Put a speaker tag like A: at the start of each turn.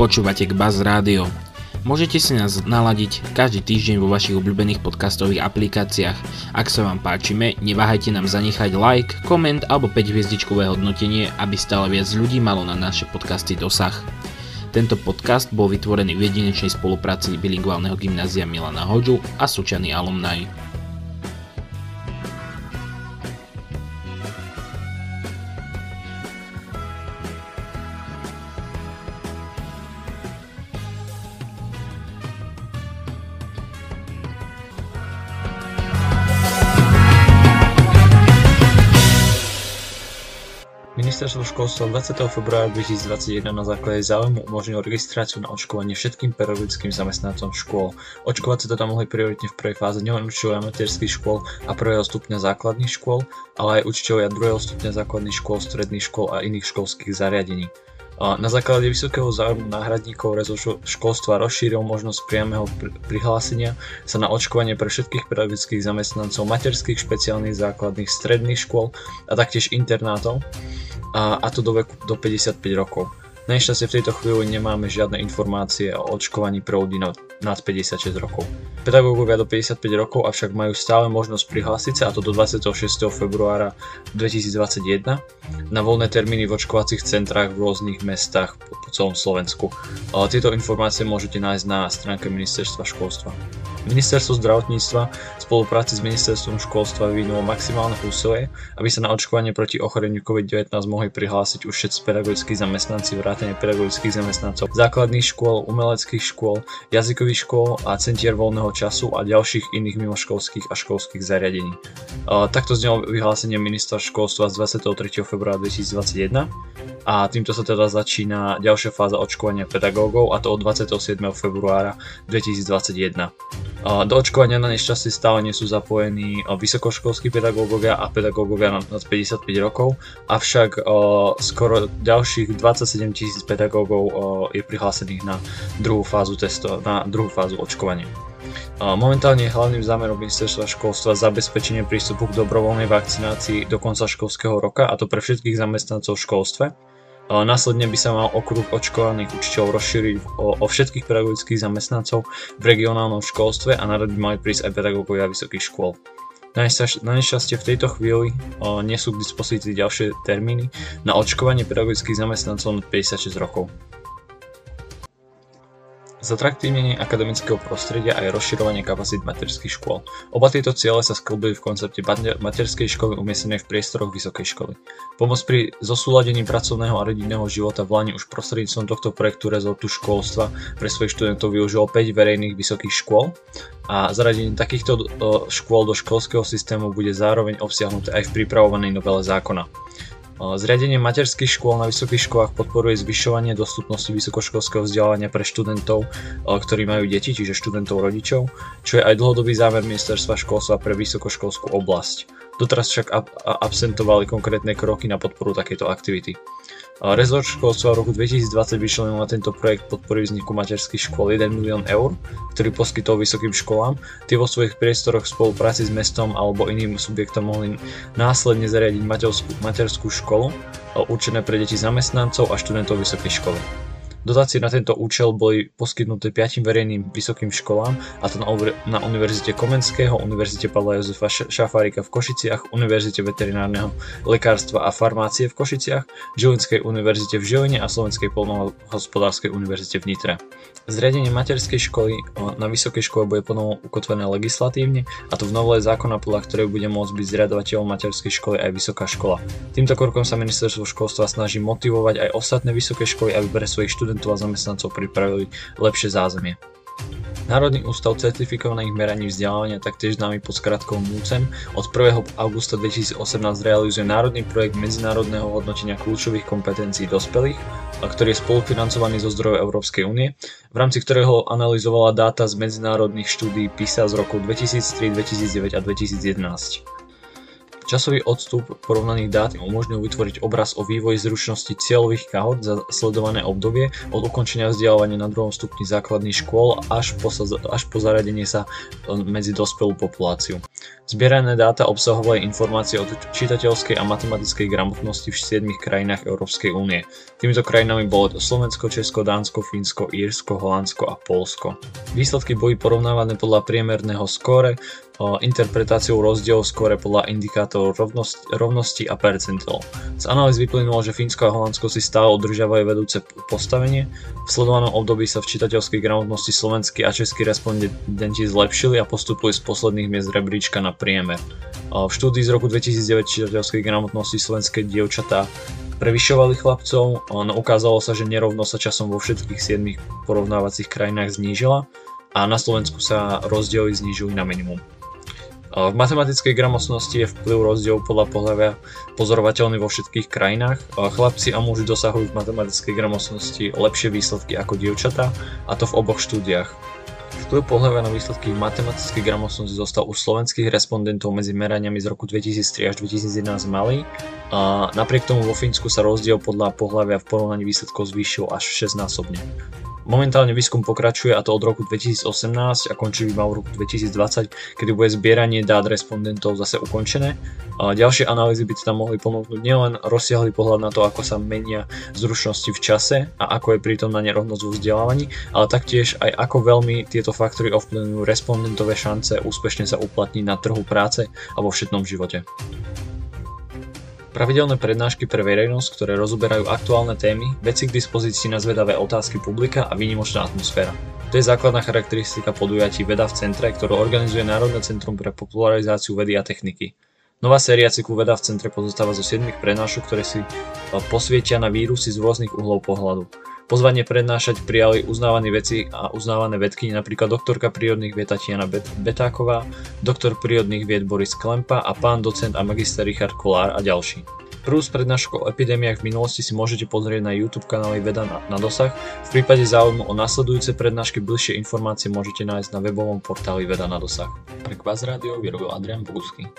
A: Počúvate k Buzz Rádio. Môžete si nás naladiť každý týždeň vo vašich obľúbených podcastových aplikáciách. Ak sa vám páčime, neváhajte nám zanechať like, koment alebo 5 hviezdičkové hodnotenie, aby stále viac ľudí malo na naše podcasty dosah. Tento podcast bol vytvorený v jedinečnej spolupráci bilingválneho gymnázia Milana Hoďu a Sučany Alumni.
B: Ministerstvo školstva 20. februára 2021 na základe záujmu umožnilo registráciu na očkovanie všetkým pedagogickým zamestnancom škôl. Očkovať sa teda mohli prioritne v prvej fáze nielen učiteľia materských škôl a prvého stupňa základných škôl, ale aj učiteľia druhého stupňa základných škôl, stredných škôl a iných školských zariadení. Na základe vysokého záujmu náhradníkov rezort školstva rozšíril možnosť priameho prihlásenia sa na očkovanie pre všetkých pedagogických zamestnancov materských, špeciálnych, základných, stredných škôl a taktiež internátov a, a to do veku do 55 rokov. Na nešťastie v tejto chvíli nemáme žiadne informácie o očkovaní pre ľudí nad 56 rokov. Pedagógovia do 55 rokov avšak majú stále možnosť prihlásiť sa, a to do 26. februára 2021, na voľné termíny v očkovacích centrách v rôznych mestách po, po celom Slovensku. Tieto informácie môžete nájsť na stránke Ministerstva školstva. Ministerstvo zdravotníctva v spolupráci s Ministerstvom školstva vyvinulo maximálne úsilie, aby sa na očkovanie proti ochoreniu COVID-19 mohli prihlásiť už všetci pedagogickí zamestnanci vrátane pedagogických zamestnancov základných škôl, umeleckých škôl, jazykových škôl a centier voľného času a ďalších iných mimoškolských a školských zariadení. Takto znelo vyhlásenie ministra školstva z 23. februára 2021 a týmto sa teda začína ďalšia fáza očkovania pedagógov a to od 27. februára 2021. Do očkovania na nešťastie stále nie sú zapojení vysokoškolskí pedagógovia a pedagógovia nad 55 rokov, avšak skoro ďalších 27 tisíc pedagógov je prihlásených na druhú fázu testo, na druhú fázu očkovania. Momentálne je hlavným zámerom ministerstva školstva zabezpečenie prístupu k dobrovoľnej vakcinácii do konca školského roka a to pre všetkých zamestnancov v školstve Následne by sa mal okruh očkovaných učiteľov rozšíriť o, o všetkých pedagogických zamestnancov v regionálnom školstve a na by mali prísť aj pedagógovia vysokých škôl. Na nešťastie v tejto chvíli o, nie sú k dispozícii ďalšie termíny na očkovanie pedagogických zamestnancov nad 56 rokov. Zatraktívnenie akademického prostredia a aj rozširovanie kapacít materských škôl. Oba tieto ciele sa sklbili v koncepte materskej školy umiestnenej v priestoroch vysokej školy. Pomoc pri zosúladení pracovného a rodinného života v Lani už prostredníctvom tohto projektu rezortu školstva pre svojich študentov využilo 5 verejných vysokých škôl a zaradenie takýchto škôl do školského systému bude zároveň obsiahnuté aj v pripravovanej novele zákona. Zriadenie materských škôl na vysokých školách podporuje zvyšovanie dostupnosti vysokoškolského vzdelávania pre študentov, ktorí majú deti, čiže študentov rodičov, čo je aj dlhodobý zámer ministerstva školstva pre vysokoškolskú oblasť. Doteraz však absentovali konkrétne kroky na podporu takejto aktivity. Rezort školstva v roku 2020 vyčlenil na tento projekt podpory vzniku materských škôl 1 milión eur, ktorý poskytol vysokým školám. Tie vo svojich priestoroch v spolupráci s mestom alebo iným subjektom mohli následne zariadiť materskú, materskú školu určené pre deti zamestnancov a študentov vysokej školy. Dotácie na tento účel boli poskytnuté piatim verejným vysokým školám, a to na, na Univerzite Komenského, Univerzite Pavla Jozefa Šafárika v Košiciach, Univerzite veterinárneho lekárstva a farmácie v Košiciach, Žilinskej univerzite v Žiline a Slovenskej polnohospodárskej univerzite v Nitre. Zriadenie materskej školy na vysokej škole bude ponovom ukotvené legislatívne, a to v novele zákona, podľa ktorej bude môcť byť zriadovateľom materskej školy aj vysoká škola. Týmto krokom sa ministerstvo školstva snaží motivovať aj ostatné vysoké školy, aby pre svojich študentov študentov a zamestnancov pripravili lepšie zázemie. Národný ústav certifikovaných meraní vzdelávania, taktiež známy pod skratkou MUCEM, od 1. augusta 2018 realizuje národný projekt medzinárodného hodnotenia kľúčových kompetencií dospelých, ktorý je spolufinancovaný zo zdrojov Európskej únie, v rámci ktorého analyzovala dáta z medzinárodných štúdí PISA z rokov 2003, 2009 a 2011. Časový odstup porovnaných dát umožnil vytvoriť obraz o vývoji zručnosti cieľových kahot za sledované obdobie od ukončenia vzdelávania na druhom stupni základných škôl až po, až po zaradenie sa medzi dospelú populáciu. Zbierané dáta obsahovali informácie o čitateľskej a matematickej gramotnosti v 7 krajinách Európskej únie. Týmito krajinami bolo Slovensko, Česko, Dánsko, Fínsko, Írsko, Holandsko a Polsko. Výsledky boli porovnávané podľa priemerného skóre, interpretáciou rozdielov skôr podľa indikátorov rovnosti, rovnosti a percentov. Z analýz vyplynulo, že Fínsko a Holandsko si stále udržiavajú vedúce postavenie. V sledovanom období sa v čitateľskej gramotnosti slovenskí a českí respondenti zlepšili a postupili z posledných miest rebríčka na priemer. V štúdii z roku 2009 čitateľskej gramotnosti slovenské dievčatá prevyšovali chlapcov, no ukázalo sa, že nerovnosť sa časom vo všetkých 7 porovnávacích krajinách znížila a na Slovensku sa rozdiely znížili na minimum. V matematickej gramotnosti je vplyv rozdiel podľa pohľavia pozorovateľný vo všetkých krajinách. Chlapci a muži dosahujú v matematickej gramotnosti lepšie výsledky ako dievčatá, a to v oboch štúdiách. Vplyv pohľavia na výsledky v matematickej gramotnosti zostal u slovenských respondentov medzi meraniami z roku 2003 až 2011 malý. A napriek tomu vo Fínsku sa rozdiel podľa pohľavia v porovnaní výsledkov zvýšil až 6 násobne. Momentálne výskum pokračuje a to od roku 2018 a končí iba v roku 2020, kedy bude zbieranie dát respondentov zase ukončené. A ďalšie analýzy by tam mohli ponúknuť nielen rozsiahly pohľad na to, ako sa menia zručnosti v čase a ako je pritom na nerovnosť vo vzdelávaní, ale taktiež aj ako veľmi tieto faktory ovplyvňujú respondentové šance úspešne sa uplatniť na trhu práce a vo všetnom živote. Pravidelné prednášky pre verejnosť, ktoré rozoberajú aktuálne témy, veci k dispozícii na zvedavé otázky publika a výnimočná atmosféra. To je základná charakteristika podujatí Veda v centre, ktorú organizuje Národné centrum pre popularizáciu vedy a techniky. Nová séria cyklu Veda v centre pozostáva zo 7 prednášok, ktoré si posvietia na vírusy z rôznych uhlov pohľadu. Pozvanie prednášať prijali uznávaní veci a uznávané vedky, napríklad doktorka prírodných vied Tatiana Betáková, doktor prírodných vied Boris Klempa a pán docent a magister Richard Kolár a ďalší. Prvú z prednášok o epidémiách v minulosti si môžete pozrieť na YouTube kanáli Veda na, na dosah. V prípade záujmu o nasledujúce prednášky bližšie informácie môžete nájsť na webovom portáli Veda na dosah. Pre Kvaz Radio vyrobil Adrian Boguský.